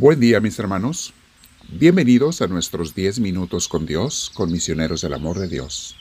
Buen día mis hermanos. Bienvenidos a nuestros 10 minutos con Dios, con misioneros del amor de Dios.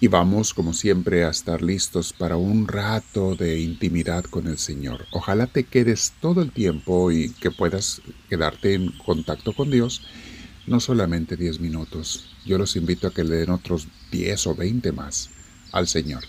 Y vamos, como siempre, a estar listos para un rato de intimidad con el Señor. Ojalá te quedes todo el tiempo y que puedas quedarte en contacto con Dios, no solamente 10 minutos. Yo los invito a que le den otros 10 o 20 más al Señor.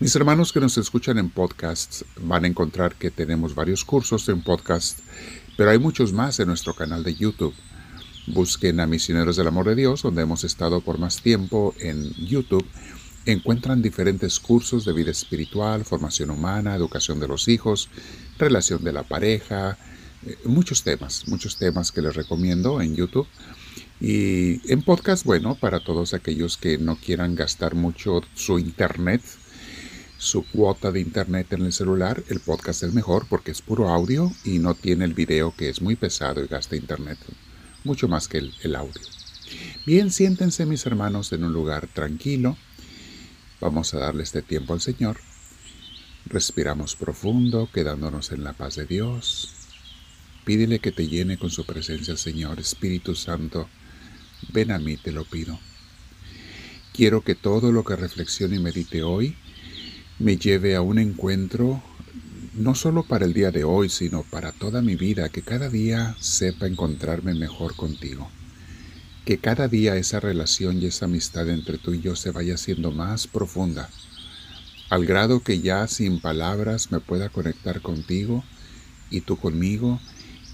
Mis hermanos que nos escuchan en podcasts van a encontrar que tenemos varios cursos en podcast, pero hay muchos más en nuestro canal de YouTube. Busquen a Misioneros del Amor de Dios, donde hemos estado por más tiempo en YouTube. Encuentran diferentes cursos de vida espiritual, formación humana, educación de los hijos, relación de la pareja, eh, muchos temas, muchos temas que les recomiendo en YouTube. Y en podcast, bueno, para todos aquellos que no quieran gastar mucho su internet, su cuota de internet en el celular, el podcast es mejor porque es puro audio y no tiene el video que es muy pesado y gasta internet mucho más que el, el audio. Bien, siéntense mis hermanos en un lugar tranquilo. Vamos a darle este tiempo al Señor. Respiramos profundo, quedándonos en la paz de Dios. Pídele que te llene con su presencia, Señor. Espíritu Santo, ven a mí, te lo pido. Quiero que todo lo que reflexione y medite hoy me lleve a un encuentro no solo para el día de hoy, sino para toda mi vida, que cada día sepa encontrarme mejor contigo. Que cada día esa relación y esa amistad entre tú y yo se vaya haciendo más profunda, al grado que ya sin palabras me pueda conectar contigo y tú conmigo,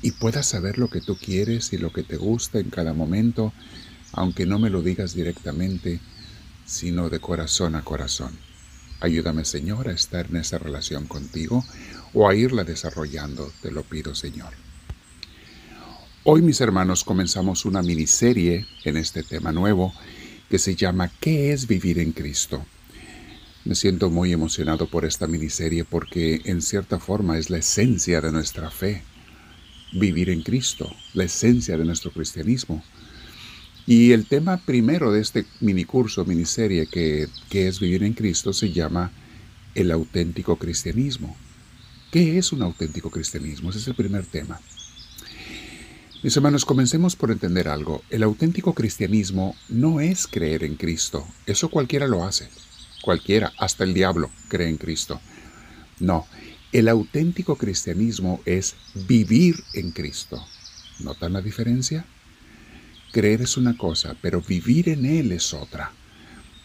y pueda saber lo que tú quieres y lo que te gusta en cada momento, aunque no me lo digas directamente, sino de corazón a corazón. Ayúdame, Señor, a estar en esa relación contigo o a irla desarrollando, te lo pido, Señor. Hoy, mis hermanos, comenzamos una miniserie en este tema nuevo que se llama ¿Qué es vivir en Cristo? Me siento muy emocionado por esta miniserie porque en cierta forma es la esencia de nuestra fe. Vivir en Cristo, la esencia de nuestro cristianismo. Y el tema primero de este minicurso, miniserie que, que es vivir en Cristo, se llama el auténtico cristianismo. ¿Qué es un auténtico cristianismo? Ese es el primer tema. Mis hermanos, comencemos por entender algo. El auténtico cristianismo no es creer en Cristo. Eso cualquiera lo hace. Cualquiera, hasta el diablo, cree en Cristo. No, el auténtico cristianismo es vivir en Cristo. ¿Notan la diferencia? Creer es una cosa, pero vivir en Él es otra.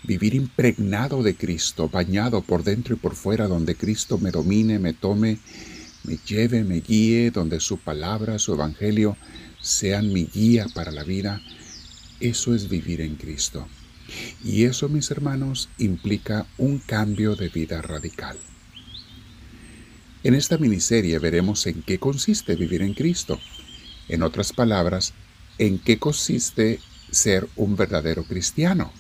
Vivir impregnado de Cristo, bañado por dentro y por fuera, donde Cristo me domine, me tome, me lleve, me guíe, donde su palabra, su evangelio sean mi guía para la vida, eso es vivir en Cristo. Y eso, mis hermanos, implica un cambio de vida radical. En esta miniserie veremos en qué consiste vivir en Cristo. En otras palabras, en qué consiste ser un verdadero cristiano.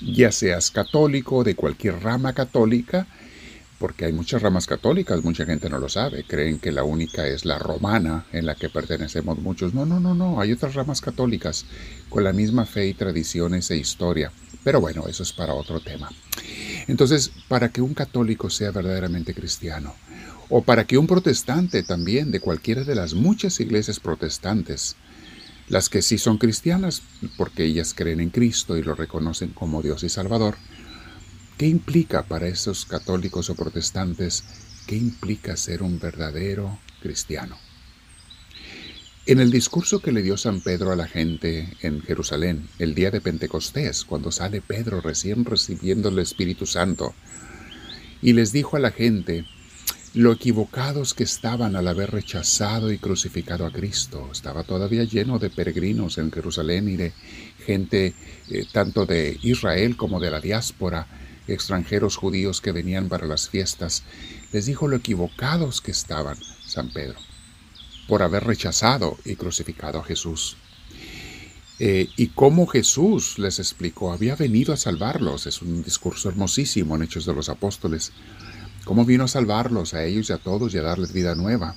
Ya seas católico, de cualquier rama católica, porque hay muchas ramas católicas, mucha gente no lo sabe, creen que la única es la romana en la que pertenecemos muchos. No, no, no, no, hay otras ramas católicas con la misma fe y tradiciones e historia. Pero bueno, eso es para otro tema. Entonces, para que un católico sea verdaderamente cristiano, o para que un protestante también de cualquiera de las muchas iglesias protestantes las que sí son cristianas, porque ellas creen en Cristo y lo reconocen como Dios y Salvador. ¿Qué implica para esos católicos o protestantes? ¿Qué implica ser un verdadero cristiano? En el discurso que le dio San Pedro a la gente en Jerusalén el día de Pentecostés, cuando sale Pedro recién recibiendo el Espíritu Santo, y les dijo a la gente, lo equivocados que estaban al haber rechazado y crucificado a Cristo. Estaba todavía lleno de peregrinos en Jerusalén y de gente eh, tanto de Israel como de la diáspora, extranjeros judíos que venían para las fiestas. Les dijo lo equivocados que estaban San Pedro por haber rechazado y crucificado a Jesús. Eh, y cómo Jesús les explicó, había venido a salvarlos. Es un discurso hermosísimo en Hechos de los Apóstoles cómo vino a salvarlos a ellos y a todos y a darles vida nueva.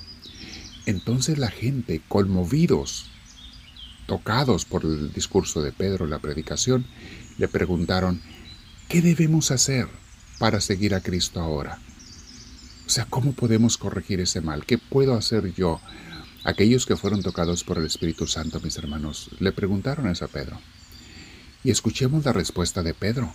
Entonces la gente, conmovidos, tocados por el discurso de Pedro, la predicación, le preguntaron, ¿qué debemos hacer para seguir a Cristo ahora? O sea, ¿cómo podemos corregir ese mal? ¿Qué puedo hacer yo? Aquellos que fueron tocados por el Espíritu Santo, mis hermanos, le preguntaron eso a Pedro. Y escuchemos la respuesta de Pedro.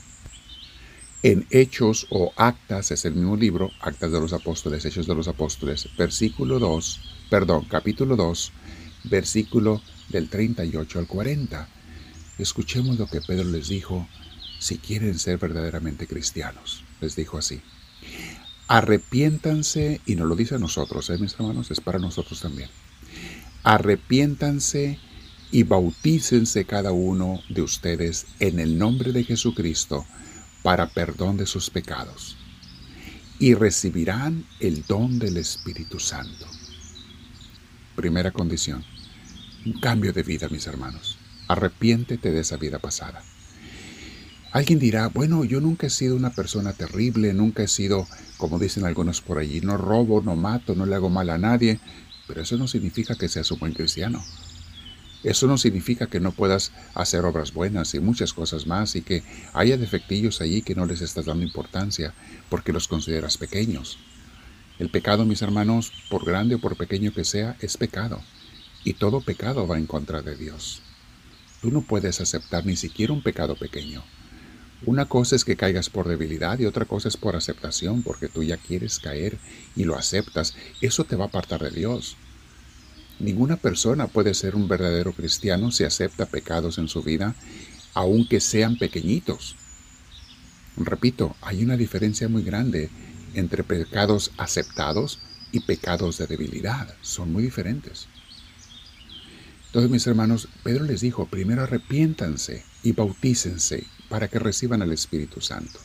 En Hechos o Actas, es el mismo libro, Actas de los Apóstoles, Hechos de los Apóstoles, versículo 2, perdón, capítulo 2, versículo del 38 al 40. Escuchemos lo que Pedro les dijo si quieren ser verdaderamente cristianos. Les dijo así. Arrepiéntanse, y no lo dice a nosotros, ¿eh, mis hermanos, es para nosotros también. Arrepiéntanse y bautícense cada uno de ustedes en el nombre de Jesucristo para perdón de sus pecados, y recibirán el don del Espíritu Santo. Primera condición, un cambio de vida, mis hermanos. Arrepiéntete de esa vida pasada. Alguien dirá, bueno, yo nunca he sido una persona terrible, nunca he sido, como dicen algunos por allí, no robo, no mato, no le hago mal a nadie, pero eso no significa que seas un buen cristiano. Eso no significa que no puedas hacer obras buenas y muchas cosas más y que haya defectillos allí que no les estás dando importancia porque los consideras pequeños. El pecado, mis hermanos, por grande o por pequeño que sea, es pecado. Y todo pecado va en contra de Dios. Tú no puedes aceptar ni siquiera un pecado pequeño. Una cosa es que caigas por debilidad y otra cosa es por aceptación, porque tú ya quieres caer y lo aceptas. Eso te va a apartar de Dios. Ninguna persona puede ser un verdadero cristiano si acepta pecados en su vida, aunque sean pequeñitos. Repito, hay una diferencia muy grande entre pecados aceptados y pecados de debilidad. Son muy diferentes. Entonces, mis hermanos, Pedro les dijo, primero arrepiéntanse y bautícense para que reciban al Espíritu Santo.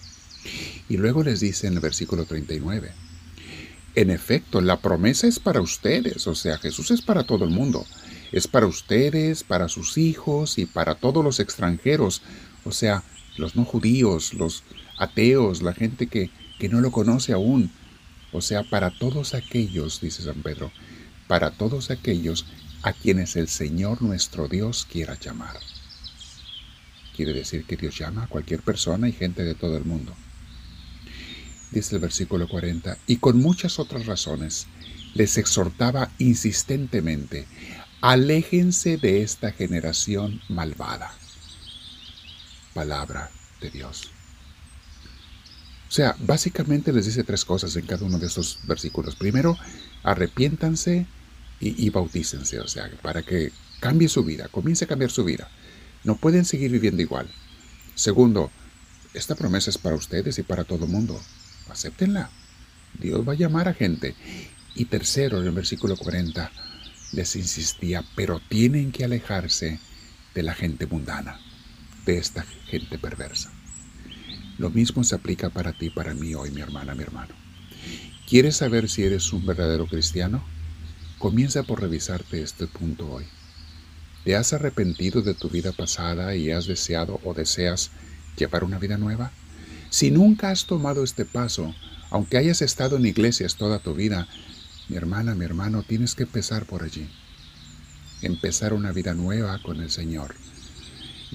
Y luego les dice en el versículo 39, en efecto, la promesa es para ustedes, o sea, Jesús es para todo el mundo. Es para ustedes, para sus hijos y para todos los extranjeros, o sea, los no judíos, los ateos, la gente que, que no lo conoce aún. O sea, para todos aquellos, dice San Pedro, para todos aquellos a quienes el Señor nuestro Dios quiera llamar. Quiere decir que Dios llama a cualquier persona y gente de todo el mundo dice el versículo 40, y con muchas otras razones les exhortaba insistentemente, aléjense de esta generación malvada. Palabra de Dios. O sea, básicamente les dice tres cosas en cada uno de estos versículos. Primero, arrepiéntanse y, y bautícense, o sea, para que cambie su vida, comience a cambiar su vida. No pueden seguir viviendo igual. Segundo, esta promesa es para ustedes y para todo el mundo acéptenla. Dios va a llamar a gente. Y tercero, en el versículo 40, les insistía, pero tienen que alejarse de la gente mundana, de esta gente perversa. Lo mismo se aplica para ti, para mí hoy, mi hermana, mi hermano. ¿Quieres saber si eres un verdadero cristiano? Comienza por revisarte este punto hoy. ¿Te has arrepentido de tu vida pasada y has deseado o deseas llevar una vida nueva? Si nunca has tomado este paso, aunque hayas estado en iglesias toda tu vida, mi hermana, mi hermano, tienes que empezar por allí. Empezar una vida nueva con el Señor.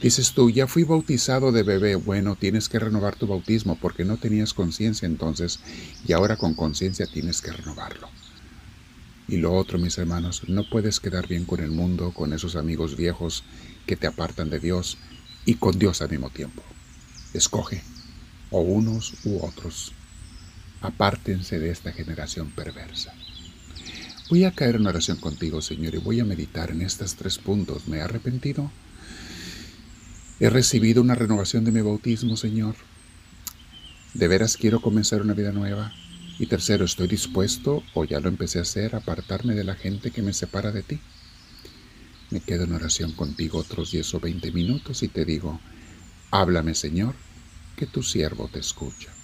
Dices tú, ya fui bautizado de bebé. Bueno, tienes que renovar tu bautismo porque no tenías conciencia entonces y ahora con conciencia tienes que renovarlo. Y lo otro, mis hermanos, no puedes quedar bien con el mundo, con esos amigos viejos que te apartan de Dios y con Dios al mismo tiempo. Escoge o unos u otros. Apártense de esta generación perversa. Voy a caer en oración contigo, Señor, y voy a meditar en estos tres puntos. ¿Me he arrepentido? ¿He recibido una renovación de mi bautismo, Señor? ¿De veras quiero comenzar una vida nueva? Y tercero, ¿estoy dispuesto, o ya lo empecé a hacer, a apartarme de la gente que me separa de ti? Me quedo en oración contigo otros 10 o 20 minutos y te digo, háblame, Señor, que tu siervo te escucha.